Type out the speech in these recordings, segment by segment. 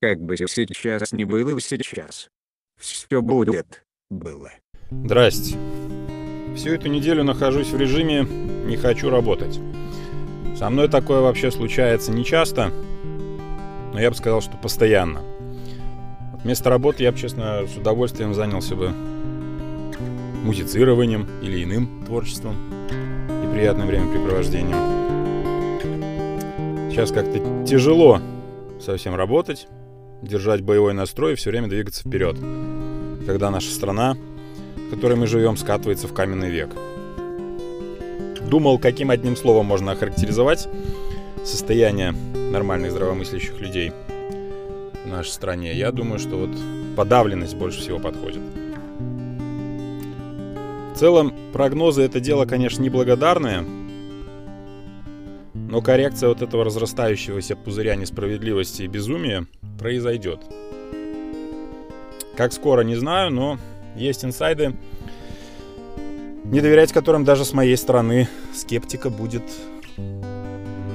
Как бы сейчас не было сейчас. Все будет. Было. Здрасте. Всю эту неделю нахожусь в режиме «не хочу работать». Со мной такое вообще случается не часто, но я бы сказал, что постоянно. Вместо работы я бы, честно, с удовольствием занялся бы музицированием или иным творчеством и приятным времяпрепровождением. Сейчас как-то тяжело совсем работать, держать боевой настрой и все время двигаться вперед, когда наша страна, в которой мы живем, скатывается в каменный век. Думал, каким одним словом можно охарактеризовать состояние нормальных здравомыслящих людей в нашей стране. Я думаю, что вот подавленность больше всего подходит. В целом, прогнозы это дело, конечно, неблагодарное, но коррекция вот этого разрастающегося пузыря несправедливости и безумия произойдет. Как скоро, не знаю, но есть инсайды, не доверять которым даже с моей стороны скептика будет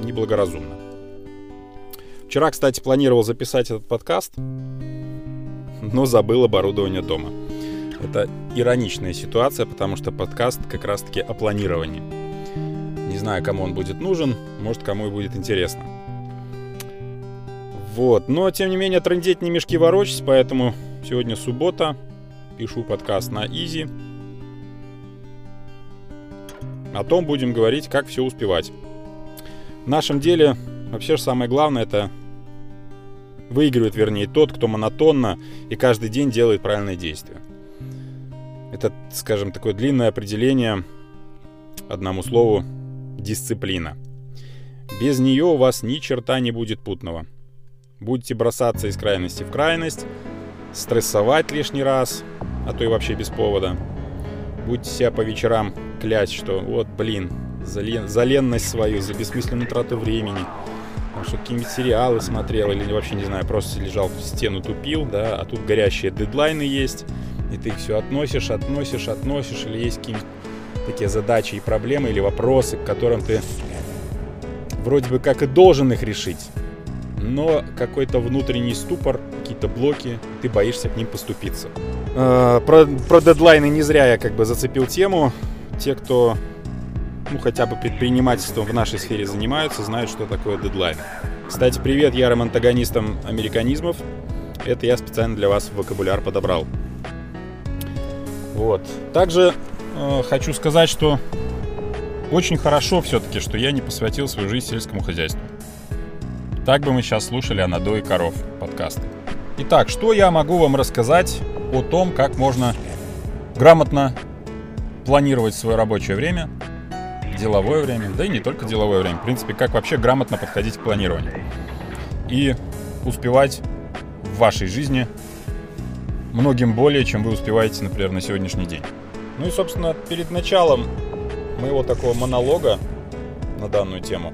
неблагоразумно. Вчера, кстати, планировал записать этот подкаст, но забыл оборудование дома. Это ироничная ситуация, потому что подкаст как раз-таки о планировании. Не знаю, кому он будет нужен, может, кому и будет интересно. Вот, но тем не менее трендеть не мешки ворочать, поэтому сегодня суббота, пишу подкаст на Изи. О том будем говорить, как все успевать. В нашем деле вообще же самое главное это выигрывает, вернее, тот, кто монотонно и каждый день делает правильные действия. Это, скажем, такое длинное определение одному слову дисциплина. Без нее у вас ни черта не будет путного. Будете бросаться из крайности в крайность, стрессовать лишний раз, а то и вообще без повода. Будете себя по вечерам клясть, что вот, блин, за, лен, за ленность свою, за бессмысленную трату времени, потому что какие-нибудь сериалы смотрел или вообще, не знаю, просто лежал в стену тупил, да, а тут горящие дедлайны есть, и ты их все относишь, относишь, относишь, или есть какие-нибудь такие задачи и проблемы или вопросы, к которым ты вроде бы как и должен их решить, но какой-то внутренний ступор, какие-то блоки, ты боишься к ним поступиться. Э, про, про дедлайны не зря я как бы зацепил тему. Те, кто ну, хотя бы предпринимательством в нашей сфере занимаются, знают, что такое дедлайн. Кстати, привет ярым антагонистам американизмов. Это я специально для вас вокабуляр подобрал. Вот. Также э, хочу сказать, что очень хорошо все-таки, что я не посвятил свою жизнь сельскому хозяйству. Так бы мы сейчас слушали о надое коров подкасты. Итак, что я могу вам рассказать о том, как можно грамотно планировать свое рабочее время, деловое время, да и не только деловое время. В принципе, как вообще грамотно подходить к планированию. И успевать в вашей жизни многим более, чем вы успеваете, например, на сегодняшний день. Ну и, собственно, перед началом моего такого монолога на данную тему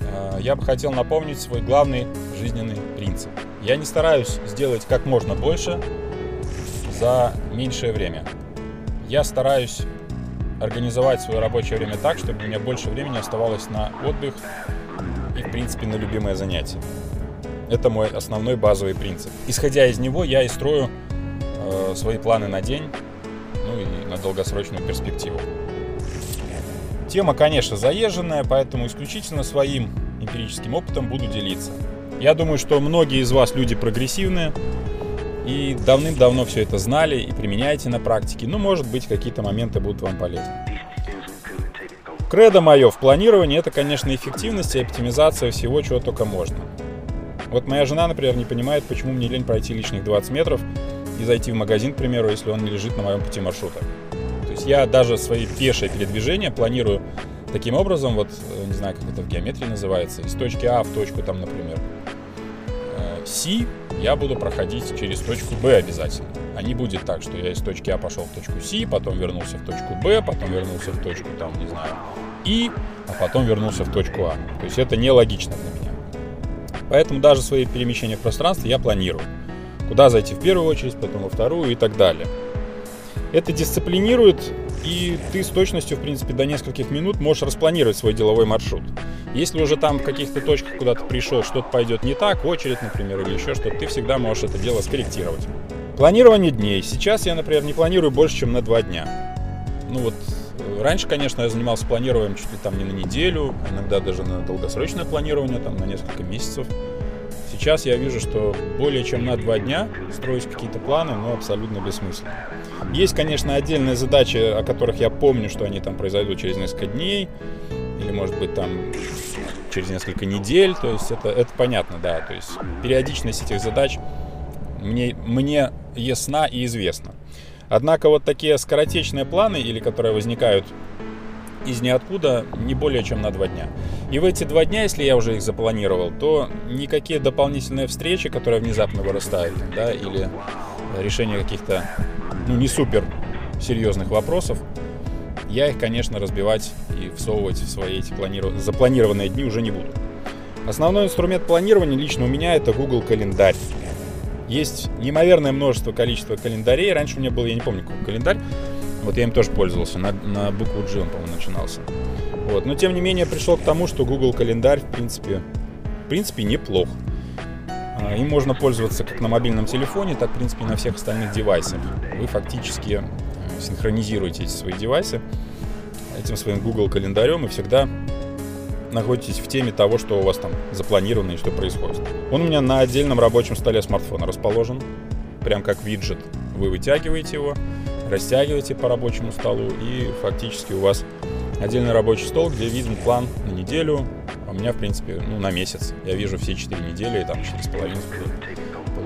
э, я бы хотел напомнить свой главный жизненный принцип. Я не стараюсь сделать как можно больше за меньшее время. Я стараюсь организовать свое рабочее время так, чтобы у меня больше времени оставалось на отдых и, в принципе, на любимое занятие. Это мой основной базовый принцип. Исходя из него, я и строю э, свои планы на день, на долгосрочную перспективу. Тема, конечно, заезженная, поэтому исключительно своим эмпирическим опытом буду делиться. Я думаю, что многие из вас люди прогрессивные и давным-давно все это знали и применяете на практике. Ну, может быть, какие-то моменты будут вам полезны. Кредо мое в планировании это, конечно, эффективность и оптимизация всего, чего только можно. Вот моя жена, например, не понимает, почему мне лень пройти лишних 20 метров и зайти в магазин, к примеру, если он не лежит на моем пути маршрута. Есть я даже свои пешие передвижения планирую таким образом, вот, э, не знаю, как это в геометрии называется, из точки А в точку, там, например, С, я буду проходить через точку Б обязательно. А не будет так, что я из точки А пошел в точку С, потом вернулся в точку Б, потом вернулся в точку, там, не знаю, И, а потом вернулся в точку А. То есть это нелогично для меня. Поэтому даже свои перемещения в пространстве я планирую. Куда зайти в первую очередь, потом во вторую и так далее. Это дисциплинирует, и ты с точностью, в принципе, до нескольких минут можешь распланировать свой деловой маршрут. Если уже там в каких-то точках куда-то пришел, что-то пойдет не так, очередь, например, или еще что-то, ты всегда можешь это дело скорректировать. Планирование дней. Сейчас я, например, не планирую больше, чем на два дня. Ну вот, э, раньше, конечно, я занимался планированием чуть ли там не на неделю, а иногда даже на долгосрочное планирование, там на несколько месяцев. Сейчас я вижу, что более чем на два дня строить какие-то планы, ну, абсолютно бессмысленно. Есть, конечно, отдельные задачи, о которых я помню, что они там произойдут через несколько дней, или, может быть, там через несколько недель, то есть это, это понятно, да, то есть периодичность этих задач мне, мне ясна и известна. Однако вот такие скоротечные планы, или которые возникают из ниоткуда, не более чем на два дня. И в эти два дня, если я уже их запланировал, то никакие дополнительные встречи, которые внезапно вырастают, да, или решение каких-то, ну, не супер серьезных вопросов, я их, конечно, разбивать и всовывать в свои эти планиров... запланированные дни уже не буду. Основной инструмент планирования лично у меня это Google календарь. Есть неимоверное множество количества календарей. Раньше у меня был, я не помню, какой календарь. Вот я им тоже пользовался. На, на букву G он, по-моему, начинался. Вот. Но тем не менее пришел к тому, что Google календарь, в принципе, в принципе, неплох. Им можно пользоваться как на мобильном телефоне, так, в принципе, и на всех остальных девайсах. Вы фактически э, синхронизируете эти свои девайсы этим своим Google календарем и всегда находитесь в теме того, что у вас там запланировано и что происходит. Он у меня на отдельном рабочем столе смартфона расположен, прям как виджет. Вы вытягиваете его, растягиваете по рабочему столу, и фактически у вас отдельный рабочий стол, где виден план на неделю, меня, в принципе, ну, на месяц. Я вижу все четыре недели, и там четыре с половиной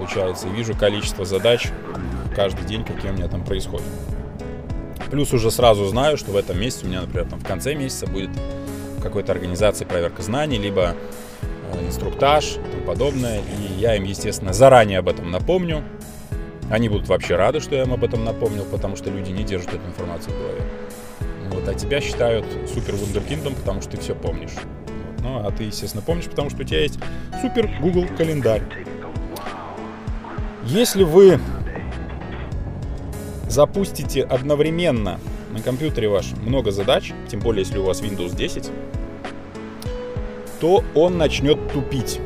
получается, и вижу количество задач каждый день, какие у меня там происходят. Плюс уже сразу знаю, что в этом месяце у меня, например, там в конце месяца будет какой-то организации проверка знаний, либо э, инструктаж и тому подобное. И я им, естественно, заранее об этом напомню. Они будут вообще рады, что я им об этом напомнил, потому что люди не держат эту информацию в голове. Вот, а тебя считают супер вундеркиндом, потому что ты все помнишь. Ну, а ты, естественно, помнишь, потому что у тебя есть супер Google календарь. Если вы запустите одновременно на компьютере ваш много задач, тем более если у вас Windows 10, то он начнет тупить.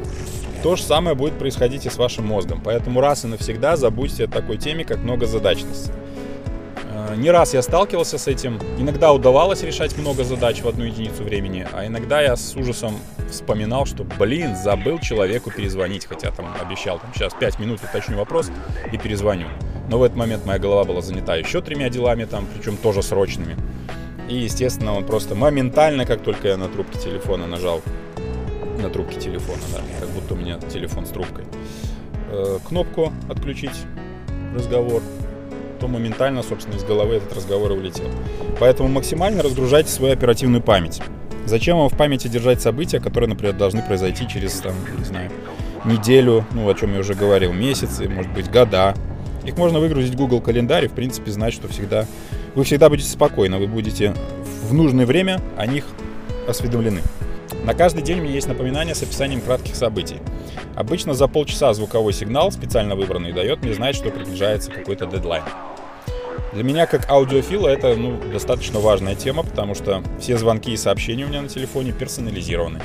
То же самое будет происходить и с вашим мозгом. Поэтому раз и навсегда забудьте о такой теме, как многозадачность. Не раз я сталкивался с этим. Иногда удавалось решать много задач в одну единицу времени, а иногда я с ужасом вспоминал, что, блин, забыл человеку перезвонить, хотя там обещал, там сейчас 5 минут уточню вопрос и перезвоню. Но в этот момент моя голова была занята еще тремя делами, там, причем тоже срочными. И, естественно, он просто моментально, как только я на трубке телефона нажал, на трубке телефона, да, как будто у меня телефон с трубкой, э, кнопку «Отключить разговор», то моментально, собственно, из головы этот разговор и улетел. Поэтому максимально разгружайте свою оперативную память. Зачем вам в памяти держать события, которые, например, должны произойти через, там, не знаю, неделю, ну, о чем я уже говорил, месяцы, может быть, года, их можно выгрузить в Google календарь и, в принципе, знать, что всегда вы всегда будете спокойны, вы будете в нужное время о них осведомлены. На каждый день у меня есть напоминание с описанием кратких событий. Обычно за полчаса звуковой сигнал, специально выбранный, дает мне знать, что приближается какой-то дедлайн. Для меня, как аудиофила, это ну, достаточно важная тема, потому что все звонки и сообщения у меня на телефоне персонализированы.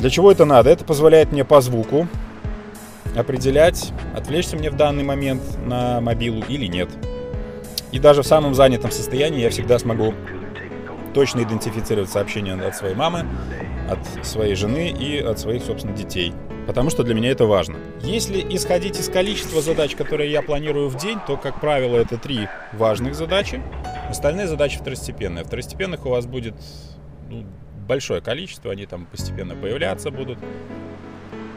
Для чего это надо? Это позволяет мне по звуку определять, отвлечься мне в данный момент на мобилу или нет. И даже в самом занятом состоянии я всегда смогу точно идентифицировать сообщения от своей мамы, от своей жены и от своих, собственно, детей. Потому что для меня это важно. Если исходить из количества задач, которые я планирую в день, то, как правило, это три важных задачи. Остальные задачи второстепенные. Второстепенных у вас будет ну, большое количество, они там постепенно появляться будут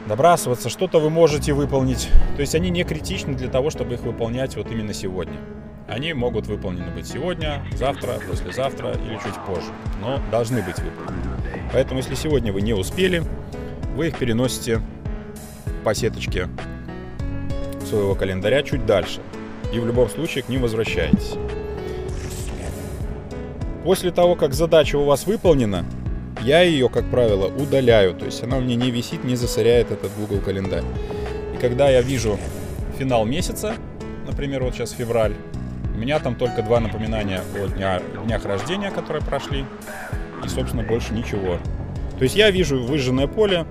добрасываться, что-то вы можете выполнить. То есть они не критичны для того, чтобы их выполнять вот именно сегодня. Они могут выполнены быть сегодня, завтра, послезавтра или чуть позже, но должны быть выполнены. Поэтому если сегодня вы не успели, вы их переносите по сеточке своего календаря чуть дальше. И в любом случае к ним возвращаетесь. После того, как задача у вас выполнена, я ее, как правило, удаляю. То есть она у меня не висит, не засоряет этот Google календарь. И когда я вижу финал месяца, например, вот сейчас февраль, у меня там только два напоминания о дня, днях рождения, которые прошли, и, собственно, больше ничего. То есть я вижу выжженное поле,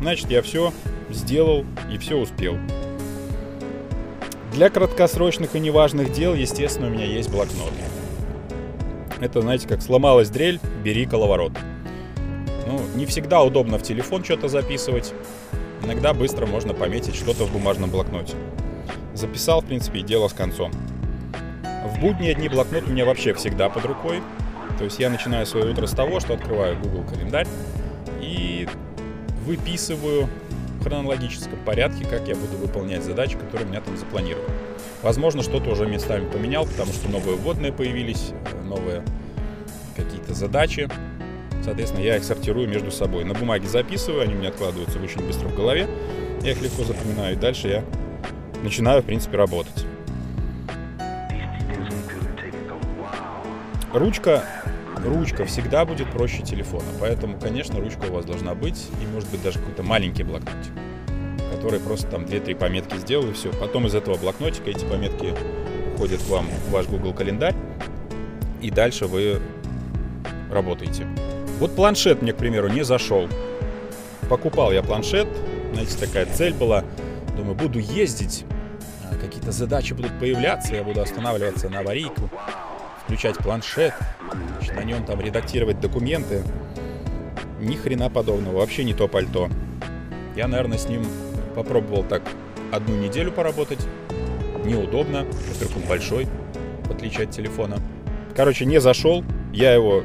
значит я все сделал и все успел. Для краткосрочных и неважных дел, естественно, у меня есть блокнот. Это, знаете, как сломалась дрель, бери коловорот. Ну, не всегда удобно в телефон что-то записывать. Иногда быстро можно пометить что-то в бумажном блокноте. Записал, в принципе, и дело с концом. В будние дни блокнот у меня вообще всегда под рукой. То есть я начинаю свое утро с того, что открываю Google календарь и выписываю в хронологическом порядке, как я буду выполнять задачи, которые у меня там запланированы. Возможно, что-то уже местами поменял, потому что новые вводные появились, э, новые какие-то задачи. Соответственно, я их сортирую между собой. На бумаге записываю, они у меня откладываются очень быстро в голове. Я их легко запоминаю, и дальше я начинаю, в принципе, работать. Ручка, ручка всегда будет проще телефона, поэтому, конечно, ручка у вас должна быть, и может быть даже какой-то маленький блокнотик, который просто там 2-3 пометки сделал и все. Потом из этого блокнотика эти пометки входят вам в ваш Google календарь, и дальше вы работаете. Вот планшет мне, к примеру, не зашел. Покупал я планшет, знаете, такая цель была. Думаю, буду ездить, а, какие-то задачи будут появляться, я буду останавливаться на аварийку, включать планшет, значит, на нем там редактировать документы. Ни хрена подобного, вообще не то пальто. Я, наверное, с ним попробовал так одну неделю поработать. Неудобно, во-первых, он большой, в отличие от телефона. Короче, не зашел, я его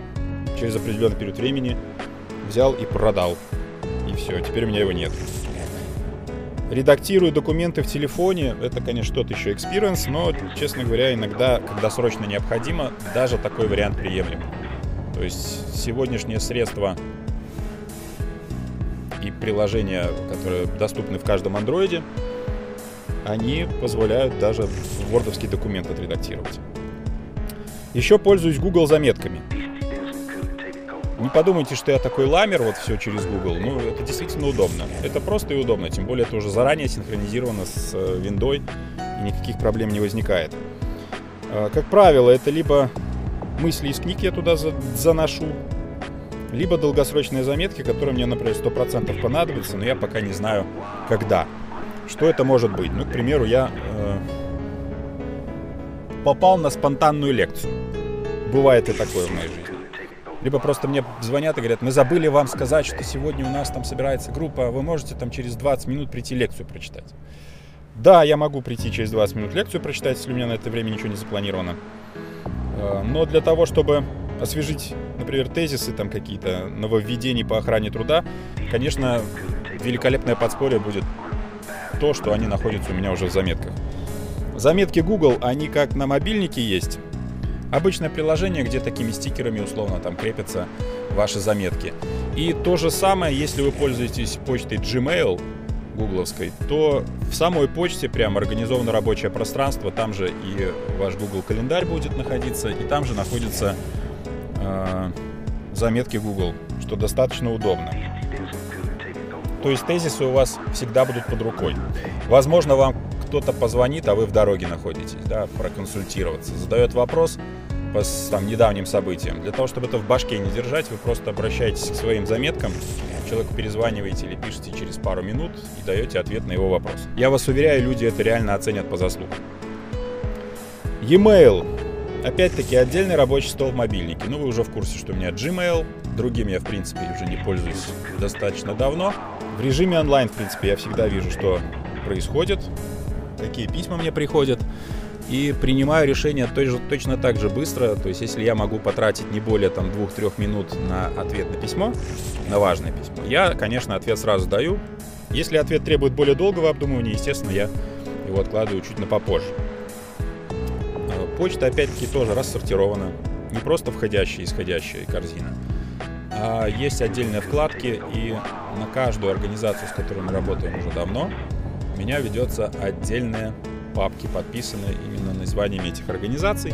через определенный период времени взял и продал. И все, теперь у меня его нет. Редактирую документы в телефоне, это, конечно, тот еще experience, но, честно говоря, иногда, когда срочно необходимо, даже такой вариант приемлем. То есть сегодняшние средства и приложения, которые доступны в каждом андроиде, они позволяют даже вордовский документ отредактировать. Еще пользуюсь Google заметками. Не подумайте, что я такой ламер, вот все через Google. Ну, это действительно удобно. Это просто и удобно. Тем более это уже заранее синхронизировано с э, виндой, и никаких проблем не возникает. А, как правило, это либо мысли из книг я туда заношу, либо долгосрочные заметки, которые мне, например, 100% понадобятся, но я пока не знаю, когда. Что это может быть? Ну, к примеру, я э, попал на спонтанную лекцию. Бывает и такое в моей жизни. Либо просто мне звонят и говорят, мы забыли вам сказать, что сегодня у нас там собирается группа, вы можете там через 20 минут прийти лекцию прочитать. Да, я могу прийти через 20 минут лекцию прочитать, если у меня на это время ничего не запланировано. Э, но для того, чтобы освежить, например, тезисы там какие-то, нововведения по охране труда, конечно, великолепное подспорье будет то, что они находятся у меня уже в заметках. Заметки Google, они как на мобильнике есть, Обычное приложение, где такими стикерами условно там крепятся ваши заметки. И то же самое, если вы пользуетесь почтой Gmail, гугловской, то в самой почте прям организовано рабочее пространство, там же и ваш Google календарь будет находиться, и там же находятся э, заметки Google, что достаточно удобно. То есть тезисы у вас всегда будут под рукой. Возможно, вам кто-то позвонит, а вы в дороге находитесь, да, проконсультироваться, задает вопрос по там, недавним событиям. Для того, чтобы это в башке не держать, вы просто обращаетесь к своим заметкам, человеку перезваниваете или пишете через пару минут и даете ответ на его вопрос. Я вас уверяю, люди это реально оценят по заслугам. E-mail. Опять-таки отдельный рабочий стол в мобильнике. Ну, вы уже в курсе, что у меня Gmail. Другим я, в принципе, уже не пользуюсь достаточно давно. В режиме онлайн, в принципе, я всегда вижу, что происходит какие письма мне приходят, и принимаю решение тоже, точно так же быстро. То есть, если я могу потратить не более там 2-3 минут на ответ на письмо, на важное письмо, я, конечно, ответ сразу даю. Если ответ требует более долгого обдумывания, естественно, я его откладываю чуть на попозже. Э, почта, опять-таки, тоже рассортирована. Не просто входящая и исходящая корзина, а есть отдельные вкладки, и на каждую организацию, с которой мы работаем уже давно, меня ведется отдельная папки, подписанные именно названиями этих организаций,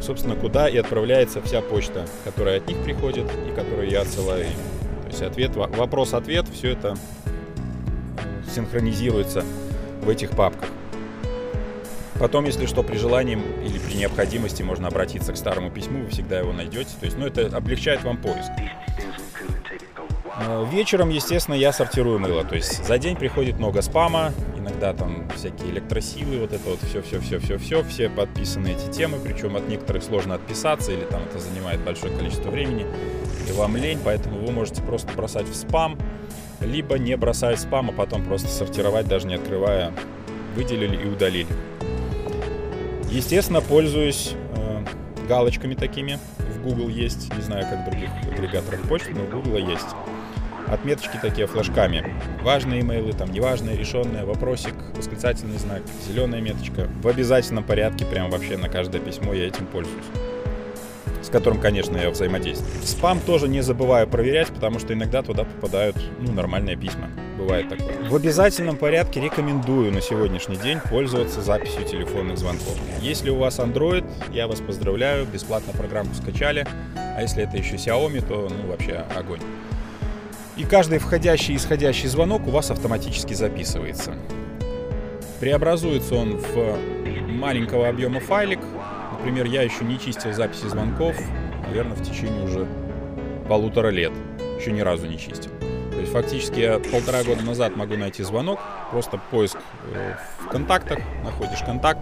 собственно, куда и отправляется вся почта, которая от них приходит и которую я отсылаю им. То есть ответ, вопрос-ответ, все это э, синхронизируется в этих папках. Потом, если что, при желании или при необходимости можно обратиться к старому письму, вы всегда его найдете. То есть, ну, это облегчает вам поиск. Э, вечером, естественно, я сортирую мыло. То есть за день приходит много спама, иногда там всякие электросилы, вот это вот все-все-все-все-все, все подписаны эти темы, причем от некоторых сложно отписаться, или там это занимает большое количество времени, и вам лень, поэтому вы можете просто бросать в спам, либо не бросать в спам, а потом просто сортировать, даже не открывая, выделили и удалили. Естественно, пользуюсь э, галочками такими. В Google есть, не знаю, как в других агрегаторах почты, но в Google есть отметочки такие флажками. Важные имейлы, там неважные, решенные, вопросик, восклицательный знак, зеленая меточка. В обязательном порядке, прям вообще на каждое письмо я этим пользуюсь. С которым, конечно, я взаимодействую. Спам тоже не забываю проверять, потому что иногда туда попадают ну, нормальные письма. Бывает такое. В обязательном порядке рекомендую на сегодняшний день пользоваться записью телефонных звонков. Если у вас Android, я вас поздравляю, бесплатно программу скачали. А если это еще Xiaomi, то ну вообще огонь. И каждый входящий и исходящий звонок у вас автоматически записывается. Преобразуется он в маленького объема файлик. Например, я еще не чистил записи звонков, наверное, в течение уже полутора лет. Еще ни разу не чистил. То есть фактически я полтора года назад могу найти звонок, просто поиск э, в контактах, находишь контакт,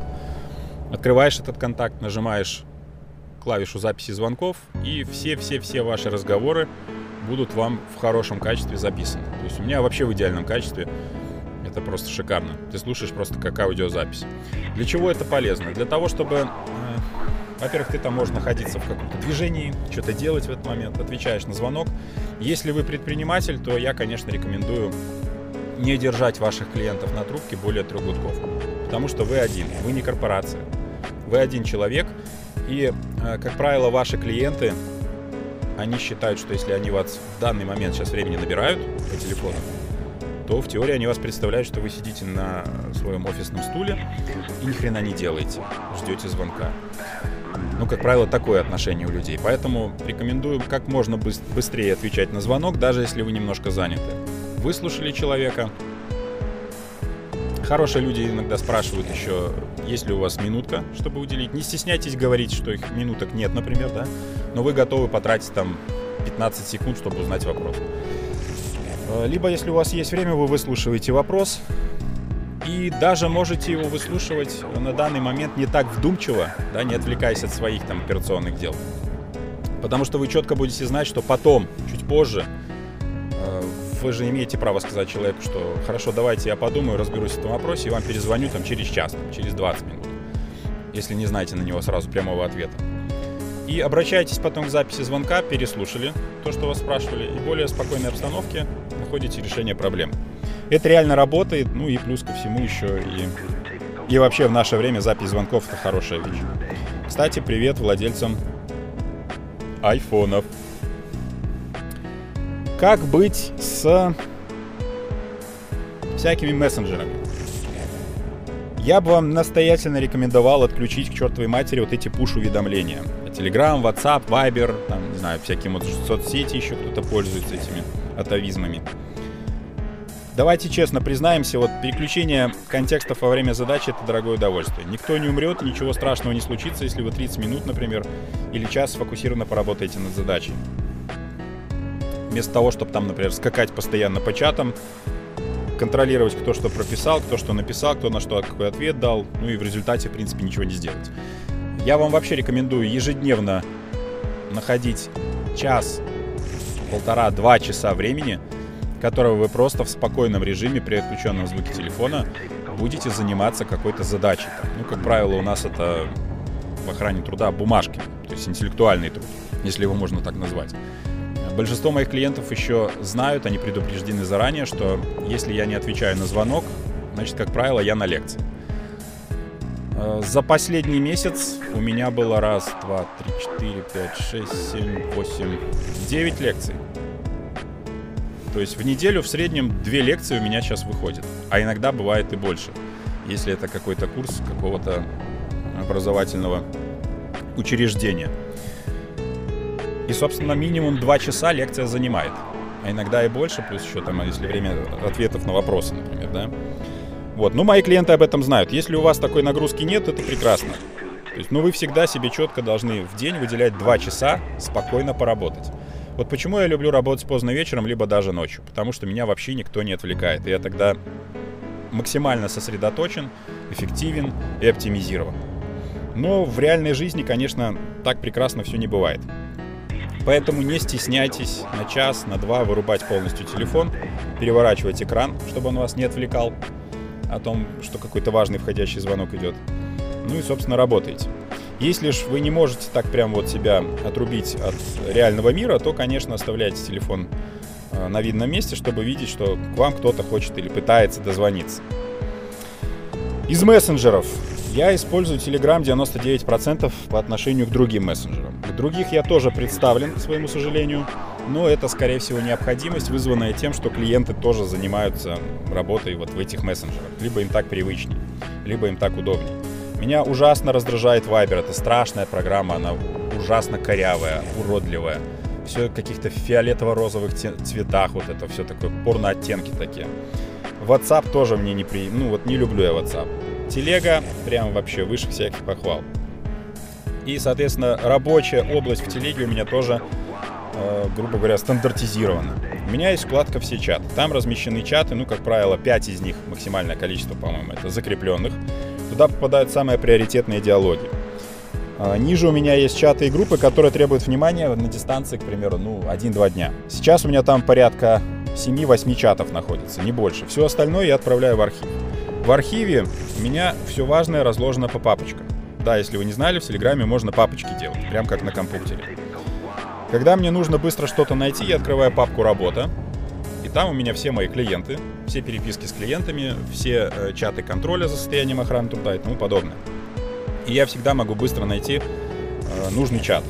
открываешь этот контакт, нажимаешь клавишу записи звонков, и все-все-все ваши разговоры будут вам в хорошем качестве записаны. То есть у меня вообще в идеальном качестве. Это просто шикарно. Ты слушаешь просто как аудиозапись. Для чего это полезно? Для того, чтобы, э, во-первых, ты там можешь находиться в каком-то движении, что-то делать в этот момент, отвечаешь на звонок. Если вы предприниматель, то я, конечно, рекомендую не держать ваших клиентов на трубке более трех гудков. Потому что вы один, вы не корпорация. Вы один человек, и, э, как правило, ваши клиенты они считают, что если они вас в данный момент сейчас времени набирают по телефону, то в теории они вас представляют, что вы сидите на своем офисном стуле и ни хрена не делаете, ждете звонка. Ну, как правило, такое отношение у людей. Поэтому рекомендую как можно быстрее отвечать на звонок, даже если вы немножко заняты. Выслушали человека. Хорошие люди иногда спрашивают еще, есть ли у вас минутка, чтобы уделить. Не стесняйтесь говорить, что их минуток нет, например, да но вы готовы потратить там 15 секунд, чтобы узнать вопрос. Э, либо, если у вас есть время, вы выслушиваете вопрос, и даже можете его выслушивать на данный момент не так вдумчиво, да, не отвлекаясь от своих там операционных дел. Потому что вы четко будете знать, что потом, чуть позже, э, вы же имеете право сказать человеку, что хорошо, давайте я подумаю, разберусь в этом вопросе и вам перезвоню там через час, там, через 20 минут, если не знаете на него сразу прямого ответа. И обращайтесь потом к записи звонка, переслушали то, что вас спрашивали, и в более спокойной обстановке находите решение проблем. Это реально работает, ну и плюс ко всему еще и, и вообще в наше время запись звонков это хорошая вещь. Кстати, привет владельцам айфонов. Как быть с всякими мессенджерами? Я бы вам настоятельно рекомендовал отключить к чертовой матери вот эти пуш-уведомления. Telegram, WhatsApp, Viber, там, не знаю, всякие вот соцсети еще кто-то пользуется этими атовизмами. Давайте честно признаемся, вот переключение контекстов во время задачи — это дорогое удовольствие. Никто не умрет, ничего страшного не случится, если вы 30 минут, например, или час сфокусированно поработаете над задачей. Вместо того, чтобы там, например, скакать постоянно по чатам, контролировать, кто что прописал, кто что написал, кто на что какой ответ дал, ну и в результате, в принципе, ничего не сделать. Я вам вообще рекомендую ежедневно находить час, полтора, два часа времени, которого вы просто в спокойном режиме при отключенном звуке телефона будете заниматься какой-то задачей. Ну, как правило, у нас это в охране труда бумажки, то есть интеллектуальный труд, если его можно так назвать. Большинство моих клиентов еще знают, они предупреждены заранее, что если я не отвечаю на звонок, значит, как правило, я на лекции. Э, за последний месяц у меня было раз, два, три, четыре, пять, шесть, семь, восемь, девять лекций. То есть в неделю в среднем две лекции у меня сейчас выходят. А иногда бывает и больше, если это какой-то курс какого-то образовательного учреждения. И, собственно, минимум два часа лекция занимает. А иногда и больше, плюс еще там, если время ответов на вопросы, например, да. Вот, ну, мои клиенты об этом знают. Если у вас такой нагрузки нет, это прекрасно. То есть, ну, вы всегда себе четко должны в день выделять два часа спокойно поработать. Вот почему я люблю работать поздно вечером, либо даже ночью. Потому что меня вообще никто не отвлекает. И я тогда максимально сосредоточен, эффективен и оптимизирован. Но в реальной жизни, конечно, так прекрасно все не бывает. Поэтому не стесняйтесь на час, на два вырубать полностью телефон, переворачивать экран, чтобы он вас не отвлекал о том, что какой-то важный входящий звонок идет. Ну и, собственно, работаете. Если же вы не можете так прям вот себя отрубить от реального мира, то, конечно, оставляйте телефон э, на видном месте, чтобы видеть, что к вам кто-то хочет или пытается дозвониться. Из мессенджеров я использую Telegram 99% по отношению к другим мессенджерам. К других я тоже представлен, к своему сожалению, но это, скорее всего, необходимость, вызванная тем, что клиенты тоже занимаются работой вот в этих мессенджерах. Либо им так привычней, либо им так удобнее. Меня ужасно раздражает Viber. Это страшная программа, она ужасно корявая, уродливая. Все в каких-то фиолетово-розовых цветах, вот это все такое, порно-оттенки такие. WhatsApp тоже мне не при... Ну вот не люблю я WhatsApp. Телега прям вообще выше всяких похвал. И, соответственно, рабочая область в телеге у меня тоже, грубо говоря, стандартизирована. У меня есть вкладка «Все чаты». Там размещены чаты, ну, как правило, 5 из них, максимальное количество, по-моему, это закрепленных. Туда попадают самые приоритетные диалоги. А, ниже у меня есть чаты и группы, которые требуют внимания на дистанции, к примеру, ну, 1-2 дня. Сейчас у меня там порядка 7-8 чатов находится, не больше. Все остальное я отправляю в архив. В архиве у меня все важное разложено по папочкам. Да, если вы не знали, в Телеграме можно папочки делать, прям как на компьютере. Когда мне нужно быстро что-то найти, я открываю папку «Работа», и там у меня все мои клиенты, все переписки с клиентами, все э, чаты контроля за состоянием охраны труда и тому подобное. И я всегда могу быстро найти э, нужный чат.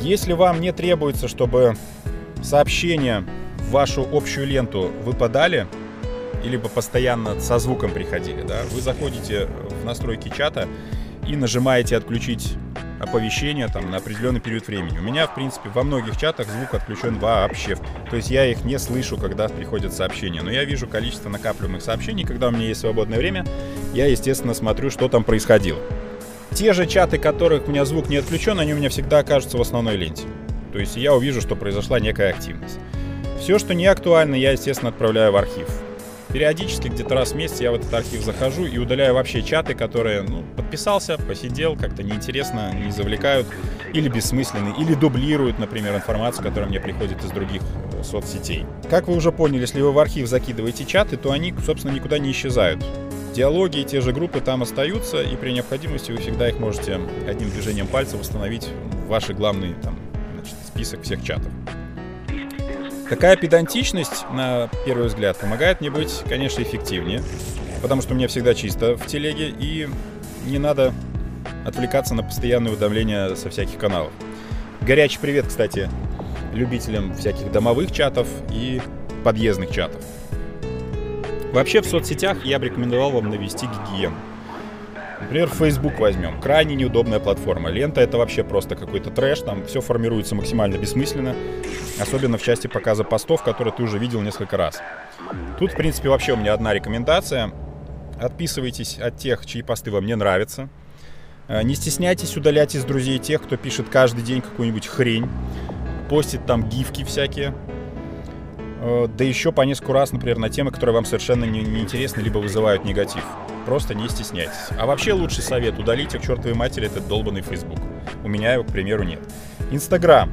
Если вам не требуется, чтобы сообщения в вашу общую ленту выпадали, либо постоянно со звуком приходили, да, вы заходите в настройки чата и нажимаете «Отключить оповещения там, на определенный период времени. У меня, в принципе, во многих чатах звук отключен вообще. То есть я их не слышу, когда приходят сообщения. Но я вижу количество накапливаемых сообщений. Когда у меня есть свободное время, я, естественно, смотрю, что там происходило. Те же чаты, которых у меня звук не отключен, они у меня всегда окажутся в основной ленте. То есть я увижу, что произошла некая активность. Все, что не актуально, я, естественно, отправляю в архив. Периодически, где-то раз в месяц я в этот архив захожу и удаляю вообще чаты, которые, ну, подписался, посидел, как-то неинтересно, не завлекают, или бессмысленны, или дублируют, например, информацию, которая мне приходит из других э, соцсетей. Как вы уже поняли, если вы в архив закидываете чаты, то они, собственно, никуда не исчезают. Диалоги и те же группы там остаются, и при необходимости вы всегда их можете одним движением пальца восстановить в ваш главный там, значит, список всех чатов. Такая педантичность, на первый взгляд, помогает мне быть, конечно, эффективнее, потому что у меня всегда чисто в телеге, и не надо отвлекаться на постоянные уведомления со всяких каналов. Горячий привет, кстати, любителям всяких домовых чатов и подъездных чатов. Вообще в соцсетях я бы рекомендовал вам навести гигиену. Например, Facebook возьмем. Крайне неудобная платформа. Лента это вообще просто какой-то трэш. Там все формируется максимально бессмысленно. Особенно в части показа постов, которые ты уже видел несколько раз. Тут, в принципе, вообще у меня одна рекомендация. Отписывайтесь от тех, чьи посты вам не нравятся. Э, не стесняйтесь удалять из друзей тех, кто пишет каждый день какую-нибудь хрень. Постит там гифки всякие. Э, да еще по несколько раз, например, на темы, которые вам совершенно не, не интересны, либо вызывают негатив. Просто не стесняйтесь. А вообще лучший совет — удалите к чертовой матери этот долбанный Facebook. У меня его, к примеру, нет. Инстаграм.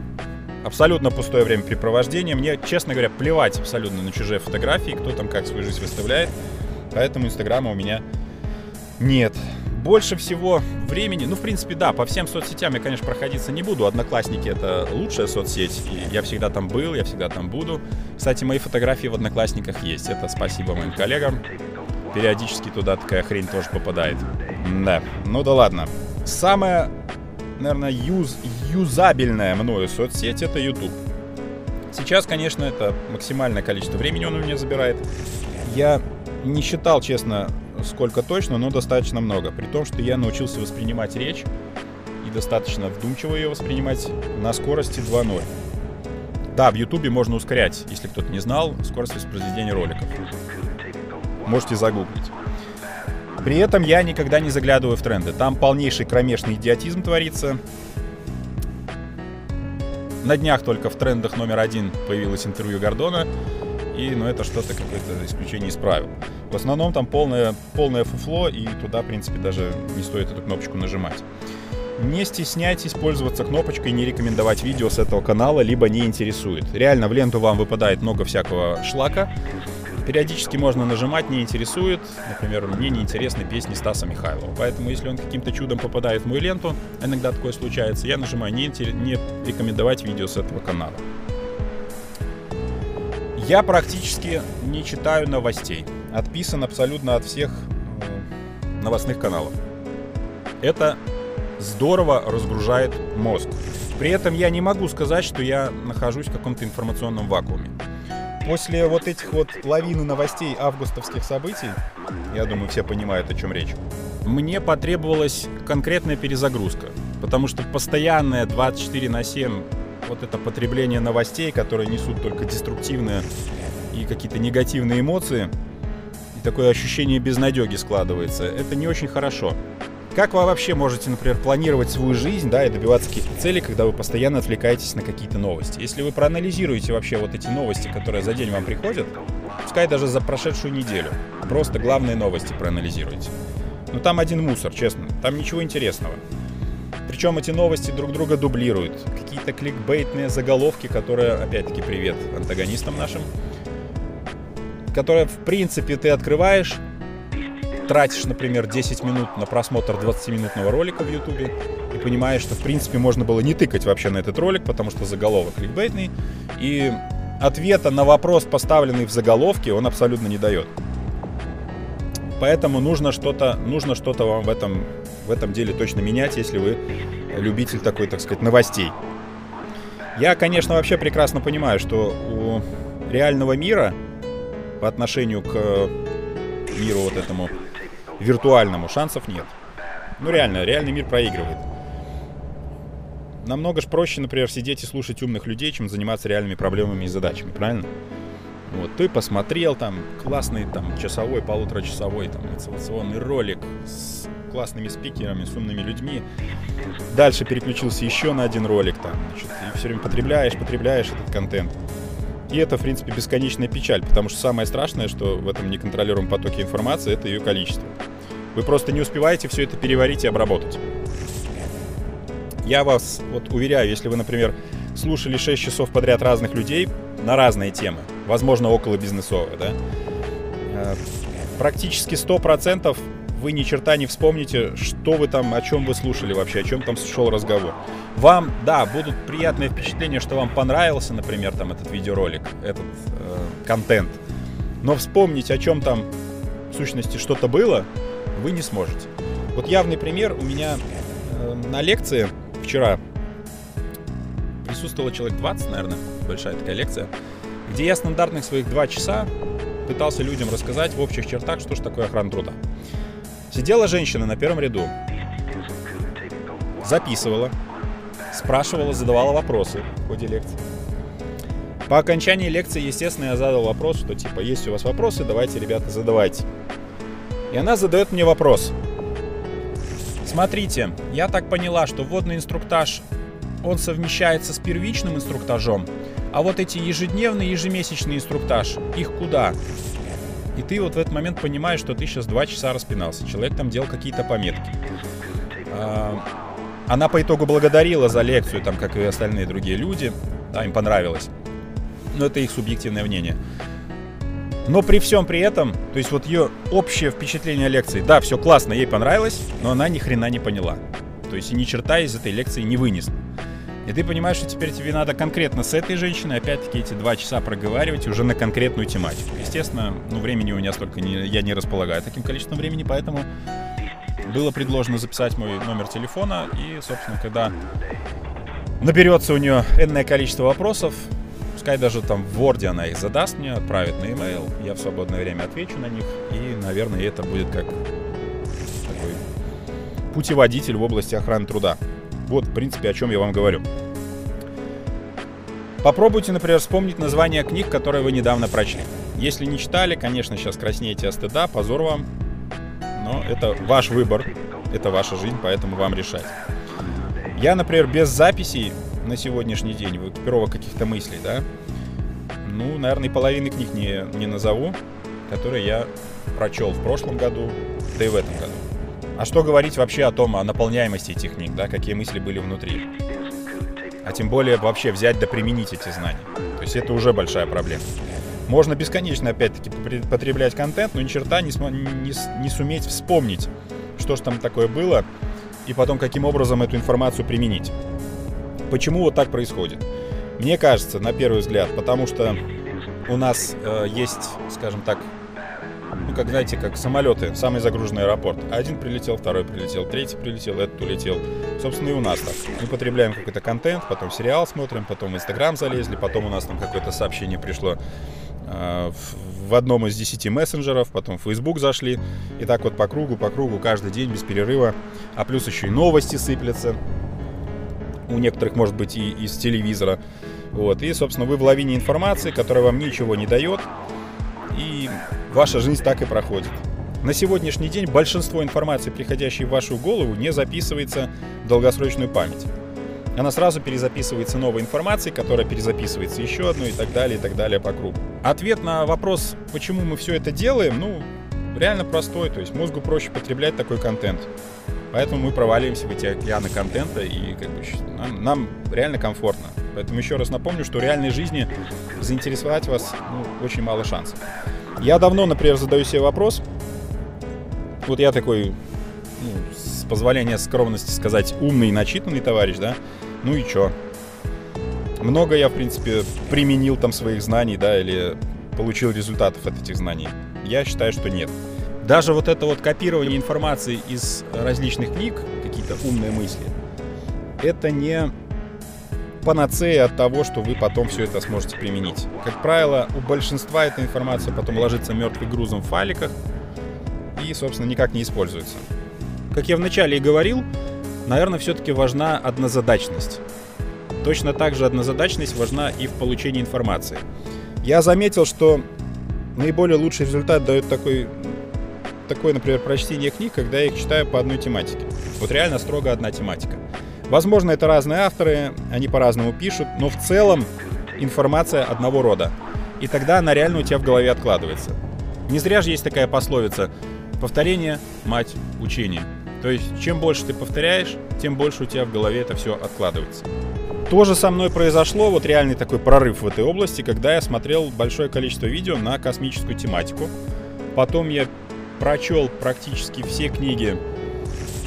Абсолютно пустое времяпрепровождение. Мне, честно говоря, плевать абсолютно на чужие фотографии, кто там как свою жизнь выставляет. Поэтому Инстаграма у меня нет. Больше всего времени, ну, в принципе, да, по всем соцсетям я, конечно, проходиться не буду. Одноклассники — это лучшая соцсеть, и я всегда там был, я всегда там буду. Кстати, мои фотографии в Одноклассниках есть. Это спасибо моим коллегам. Периодически туда такая хрень тоже попадает. Да, ну да ладно. Самая, наверное, юз, юзабельная мною соцсеть — это YouTube. Сейчас, конечно, это максимальное количество времени он у меня забирает. Я не считал, честно, сколько точно, но достаточно много. При том, что я научился воспринимать речь и достаточно вдумчиво ее воспринимать на скорости 2.0. Да, в Ютубе можно ускорять, если кто-то не знал, скорость воспроизведения роликов. Можете загуглить. При этом я никогда не заглядываю в тренды. Там полнейший кромешный идиотизм творится. на днях только в трендах номер один появилось интервью Гордона, и ну, это что-то какое-то исключение из правил. В основном там полное, полное фуфло, и туда, в принципе, даже не стоит эту кнопочку нажимать. Не стесняйтесь пользоваться кнопочкой, не рекомендовать видео с этого канала, либо не интересует. Реально, в ленту вам выпадает много всякого шлака. Периодически можно нажимать, не интересует. Например, мне не интересны песни Стаса Михайлова. Поэтому, если он каким-то чудом попадает в мою ленту, иногда такое случается, я нажимаю не, не рекомендовать видео с этого канала. Я практически не читаю новостей. Отписан абсолютно от всех э, новостных каналов. Это здорово разгружает мозг. При этом я не могу сказать, что я нахожусь в каком-то информационном вакууме. После вот этих вот лавины новостей августовских событий, я думаю, все понимают, о чем речь, мне потребовалась конкретная перезагрузка. Потому что постоянное 24 на 7 вот это потребление новостей, которые несут только деструктивные и какие-то негативные эмоции, и такое ощущение безнадеги складывается, это не очень хорошо. Как вы вообще можете, например, планировать свою жизнь, да, и добиваться каких-то целей, когда вы постоянно отвлекаетесь на какие-то новости? Если вы проанализируете вообще вот эти новости, которые за день вам приходят, пускай даже за прошедшую неделю, просто главные новости проанализируйте. Ну там один мусор, честно, там ничего интересного. Причем эти новости друг друга дублируют. Какие-то кликбейтные заголовки, которые, опять-таки, привет антагонистам нашим, которые, в принципе, ты открываешь, тратишь, например, 10 минут на просмотр 20-минутного ролика в Ютубе и понимаешь, что, в принципе, можно было не тыкать вообще на этот ролик, потому что заголовок кликбейтный, и ответа на вопрос, поставленный в заголовке, он абсолютно не дает. Поэтому нужно что-то, нужно что-то вам в этом, в этом деле точно менять, если вы любитель такой, так сказать, новостей. Я, конечно, вообще прекрасно понимаю, что у реального мира по отношению к миру вот этому виртуальному шансов нет. Ну реально, реальный мир проигрывает. Намного же проще, например, сидеть и слушать умных людей, чем заниматься реальными проблемами и задачами, правильно? Вот, ты посмотрел там классный там часовой, полуторачасовой там мотивационный ролик с классными спикерами, с умными людьми. Дальше переключился еще на один ролик там, значит, и все время потребляешь, потребляешь этот контент. И это, в принципе, бесконечная печаль, потому что самое страшное, что в этом неконтролируемом потоке информации, это ее количество. Вы просто не успеваете все это переварить и обработать. Я вас вот уверяю, если вы, например, слушали 6 часов подряд разных людей на разные темы, возможно, около бизнесовые, да, э, практически 100% вы ни черта не вспомните, что вы там, о чем вы слушали вообще, о чем там шел разговор. Вам, да, будут приятные впечатления, что вам понравился, например, там этот видеоролик, этот э, контент. Но вспомнить, о чем там в сущности что-то было, вы не сможете. Вот явный пример у меня э, на лекции вчера присутствовало человек 20, наверное, большая такая лекция, где я стандартных своих два часа пытался людям рассказать в общих чертах, что же такое охрана труда. Сидела женщина на первом ряду, записывала, спрашивала, задавала вопросы в ходе лекции. По окончании лекции, естественно, я задал вопрос, что типа, есть у вас вопросы, давайте, ребята, задавайте. И она задает мне вопрос. Смотрите, я так поняла, что водный инструктаж, он совмещается с первичным инструктажом, а вот эти ежедневные, ежемесячный инструктаж, их куда? И ты вот в этот момент понимаешь, что ты сейчас два часа распинался. Человек там делал какие-то пометки. А, она по итогу благодарила за лекцию, там, как и остальные другие люди. Да, им понравилось. Но это их субъективное мнение. Но при всем при этом, то есть вот ее общее впечатление лекции, да, все классно, ей понравилось, но она ни хрена не поняла. То есть и ни черта из этой лекции не вынесла. И ты понимаешь, что теперь тебе надо конкретно с этой женщиной опять-таки эти два часа проговаривать уже на конкретную тематику. Естественно, ну, времени у меня столько не, я не располагаю таким количеством времени, поэтому было предложено записать мой номер телефона. И, собственно, когда наберется у нее энное количество вопросов, пускай даже там в Word она их задаст мне, отправит на e-mail, я в свободное время отвечу на них, и, наверное, это будет как такой путеводитель в области охраны труда. Вот, в принципе, о чем я вам говорю. Попробуйте, например, вспомнить название книг, которые вы недавно прочли. Если не читали, конечно, сейчас краснеете от стыда, позор вам. Но это ваш выбор, это ваша жизнь, поэтому вам решать. Я, например, без записей на сегодняшний день, в экипировок каких-то мыслей, да, ну, наверное, половины книг не, не назову, которые я прочел в прошлом году, да и в этом году. А что говорить вообще о том, о наполняемости этих книг, да, какие мысли были внутри. А тем более вообще взять да применить эти знания. То есть это уже большая проблема. Можно бесконечно, опять-таки, потреблять контент, но ни черта не, не, не суметь вспомнить, что же там такое было, и потом каким образом эту информацию применить. Почему вот так происходит? Мне кажется, на первый взгляд, потому что у нас э, есть, скажем так, ну, как, знаете, как самолеты, самый загруженный аэропорт. Один прилетел, второй прилетел, третий прилетел, этот улетел. Собственно, и у нас так. Мы потребляем какой-то контент, потом сериал смотрим, потом в Инстаграм залезли, потом у нас там какое-то сообщение пришло э, в одном из десяти мессенджеров, потом в Facebook зашли. И так вот по кругу, по кругу, каждый день без перерыва. А плюс еще и новости сыплятся. У некоторых, может быть, и из телевизора. Вот. И, собственно, вы в лавине информации, которая вам ничего не дает. И ваша жизнь так и проходит. На сегодняшний день большинство информации, приходящей в вашу голову, не записывается в долгосрочную память. Она сразу перезаписывается новой информацией, которая перезаписывается еще одной и так далее, и так далее по кругу. Ответ на вопрос, почему мы все это делаем, ну, реально простой. То есть мозгу проще потреблять такой контент. Поэтому мы проваливаемся в эти океаны контента, и как бы, нам, нам реально комфортно. Поэтому еще раз напомню, что в реальной жизни заинтересовать вас ну, очень мало шансов. Я давно, например, задаю себе вопрос. Вот я такой, ну, с позволения скромности сказать, умный и начитанный товарищ, да? Ну и чё? Много я, в принципе, применил там своих знаний, да, или получил результатов от этих знаний. Я считаю, что нет. Даже вот это вот копирование информации из различных книг, какие-то умные мысли, это не панацея от того, что вы потом все это сможете применить. Как правило, у большинства эта информация потом ложится мертвым грузом в файликах и, собственно, никак не используется. Как я вначале и говорил, наверное, все-таки важна однозадачность. Точно так же однозадачность важна и в получении информации. Я заметил, что наиболее лучший результат дает такой, такое, например, прочтение книг, когда я их читаю по одной тематике. Вот реально строго одна тематика. Возможно, это разные авторы, они по-разному пишут, но в целом информация одного рода. И тогда она реально у тебя в голове откладывается. Не зря же есть такая пословица «повторение – мать учения». То есть, чем больше ты повторяешь, тем больше у тебя в голове это все откладывается. То же со мной произошло, вот реальный такой прорыв в этой области, когда я смотрел большое количество видео на космическую тематику. Потом я прочел практически все книги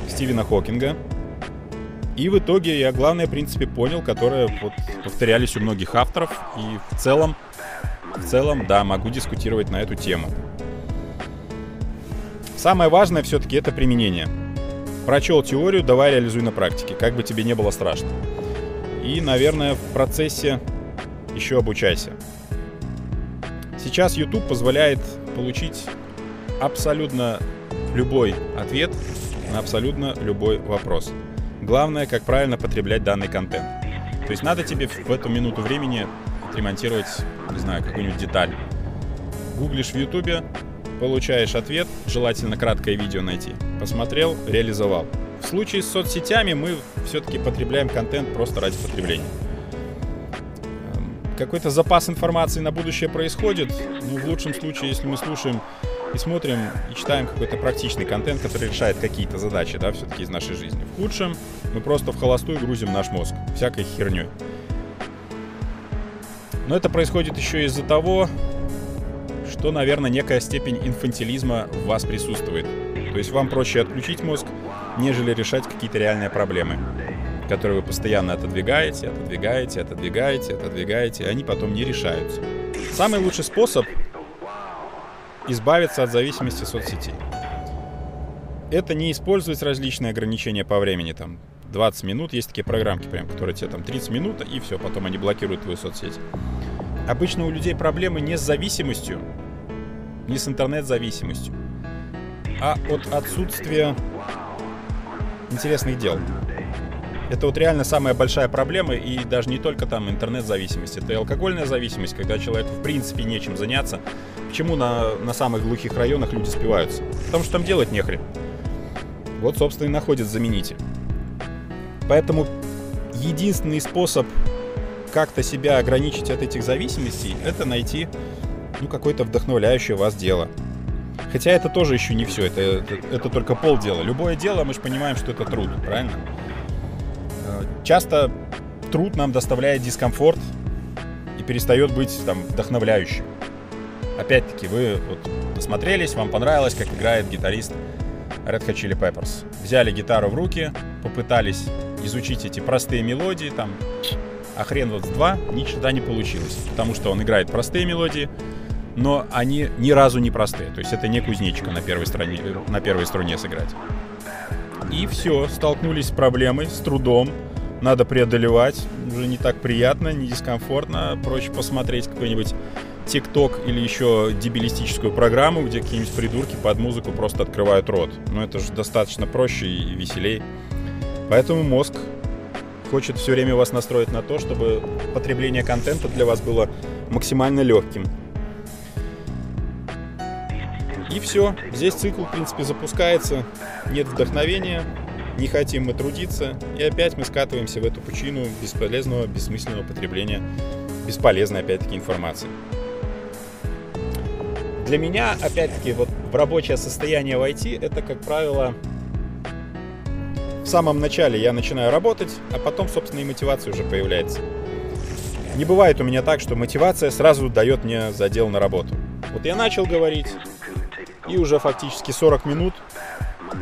Стивена Хокинга, и в итоге я главное, в принципе, понял, которое вот повторялись у многих авторов. И в целом, в целом, да, могу дискутировать на эту тему. Самое важное все-таки это применение. Прочел теорию, давай реализуй на практике, как бы тебе не было страшно. И, наверное, в процессе еще обучайся. Сейчас YouTube позволяет получить абсолютно любой ответ на абсолютно любой вопрос. Главное, как правильно потреблять данный контент. То есть надо тебе в эту минуту времени отремонтировать, не знаю, какую-нибудь деталь. Гуглишь в Ютубе, получаешь ответ, желательно краткое видео найти. Посмотрел, реализовал. В случае с соцсетями мы все-таки потребляем контент просто ради потребления. Эм, какой-то запас информации на будущее происходит. Ну, в лучшем случае, если мы слушаем и смотрим и читаем какой-то практичный контент, который решает какие-то задачи, да, все-таки из нашей жизни. В худшем мы просто в холостую грузим наш мозг всякой херней. Но это происходит еще из-за того, что, наверное, некая степень инфантилизма в вас присутствует. То есть вам проще отключить мозг, нежели решать какие-то реальные проблемы, которые вы постоянно отодвигаете, отодвигаете, отодвигаете, отодвигаете, и они потом не решаются. Самый лучший способ избавиться от зависимости соцсетей. Это не использовать различные ограничения по времени, там 20 минут, есть такие программки, прям, которые тебе там 30 минут, и все, потом они блокируют твою соцсеть. Обычно у людей проблемы не с зависимостью, не с интернет-зависимостью, а от отсутствия интересных дел. Это вот реально самая большая проблема, и даже не только там интернет-зависимость, это и алкогольная зависимость, когда человеку в принципе нечем заняться. Почему на, на самых глухих районах люди спиваются? Потому что там делать нехрен. Вот, собственно, и находят заменитель. Поэтому единственный способ как-то себя ограничить от этих зависимостей, это найти ну, какое-то вдохновляющее вас дело. Хотя это тоже еще не все, это, это, это только полдела. Любое дело, мы же понимаем, что это труд, правильно? Э, часто труд нам доставляет дискомфорт и перестает быть там вдохновляющим. Опять-таки, вы вот посмотрелись, вам понравилось, как играет гитарист Red Hot Chili Peppers. Взяли гитару в руки, попытались изучить эти простые мелодии, там, а хрен вот с два, ни черта не получилось. Потому что он играет простые мелодии, но они ни разу не простые. То есть это не кузнечика на первой, струне, на первой струне сыграть. И все, столкнулись с проблемой, с трудом. Надо преодолевать. Уже не так приятно, не дискомфортно. Проще посмотреть какой-нибудь ТикТок или еще дебилистическую программу, где какие-нибудь придурки под музыку просто открывают рот. Но это же достаточно проще и веселей. Поэтому мозг хочет все время вас настроить на то, чтобы потребление контента для вас было максимально легким. И все. Здесь цикл, в принципе, запускается. Нет вдохновения, не хотим мы трудиться. И опять мы скатываемся в эту пучину бесполезного, бессмысленного потребления бесполезной, опять-таки, информации. Для меня, опять-таки, вот в рабочее состояние войти, это, как правило, в самом начале я начинаю работать, а потом, собственно, и мотивация уже появляется. Не бывает у меня так, что мотивация сразу дает мне задел на работу. Вот я начал говорить, и уже фактически 40 минут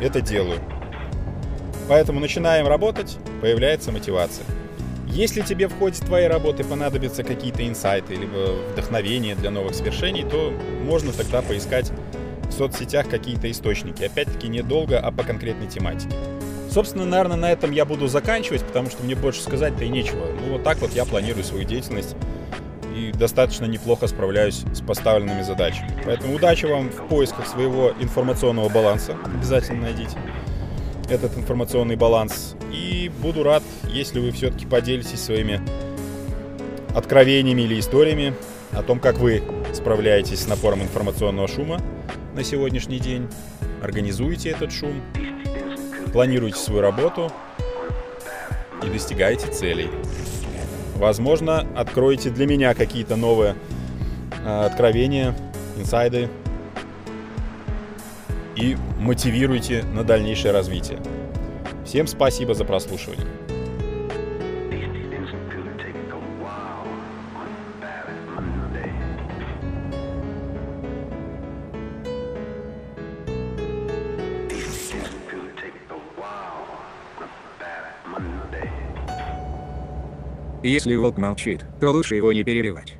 это делаю. Поэтому начинаем работать, появляется мотивация. Если тебе в ходе твоей работы понадобятся какие-то инсайты или вдохновение для новых свершений, то можно тогда поискать в соцсетях какие-то источники. Опять-таки недолго, а по конкретной тематике. Собственно, наверное, на этом я буду заканчивать, потому что мне больше сказать-то и нечего. Ну, вот так вот я планирую свою деятельность и достаточно неплохо справляюсь с поставленными задачами. Поэтому удачи вам в поисках своего информационного баланса. Обязательно найдите этот информационный баланс. И буду рад, если вы все-таки поделитесь своими откровениями или историями о том, как вы справляетесь с напором информационного шума на сегодняшний день, организуете этот шум, планируете свою работу и достигаете целей. Возможно, откроете для меня какие-то новые э, откровения, инсайды и мотивируете на дальнейшее развитие. Всем спасибо за прослушивание. Если волк молчит, то лучше его не перебивать.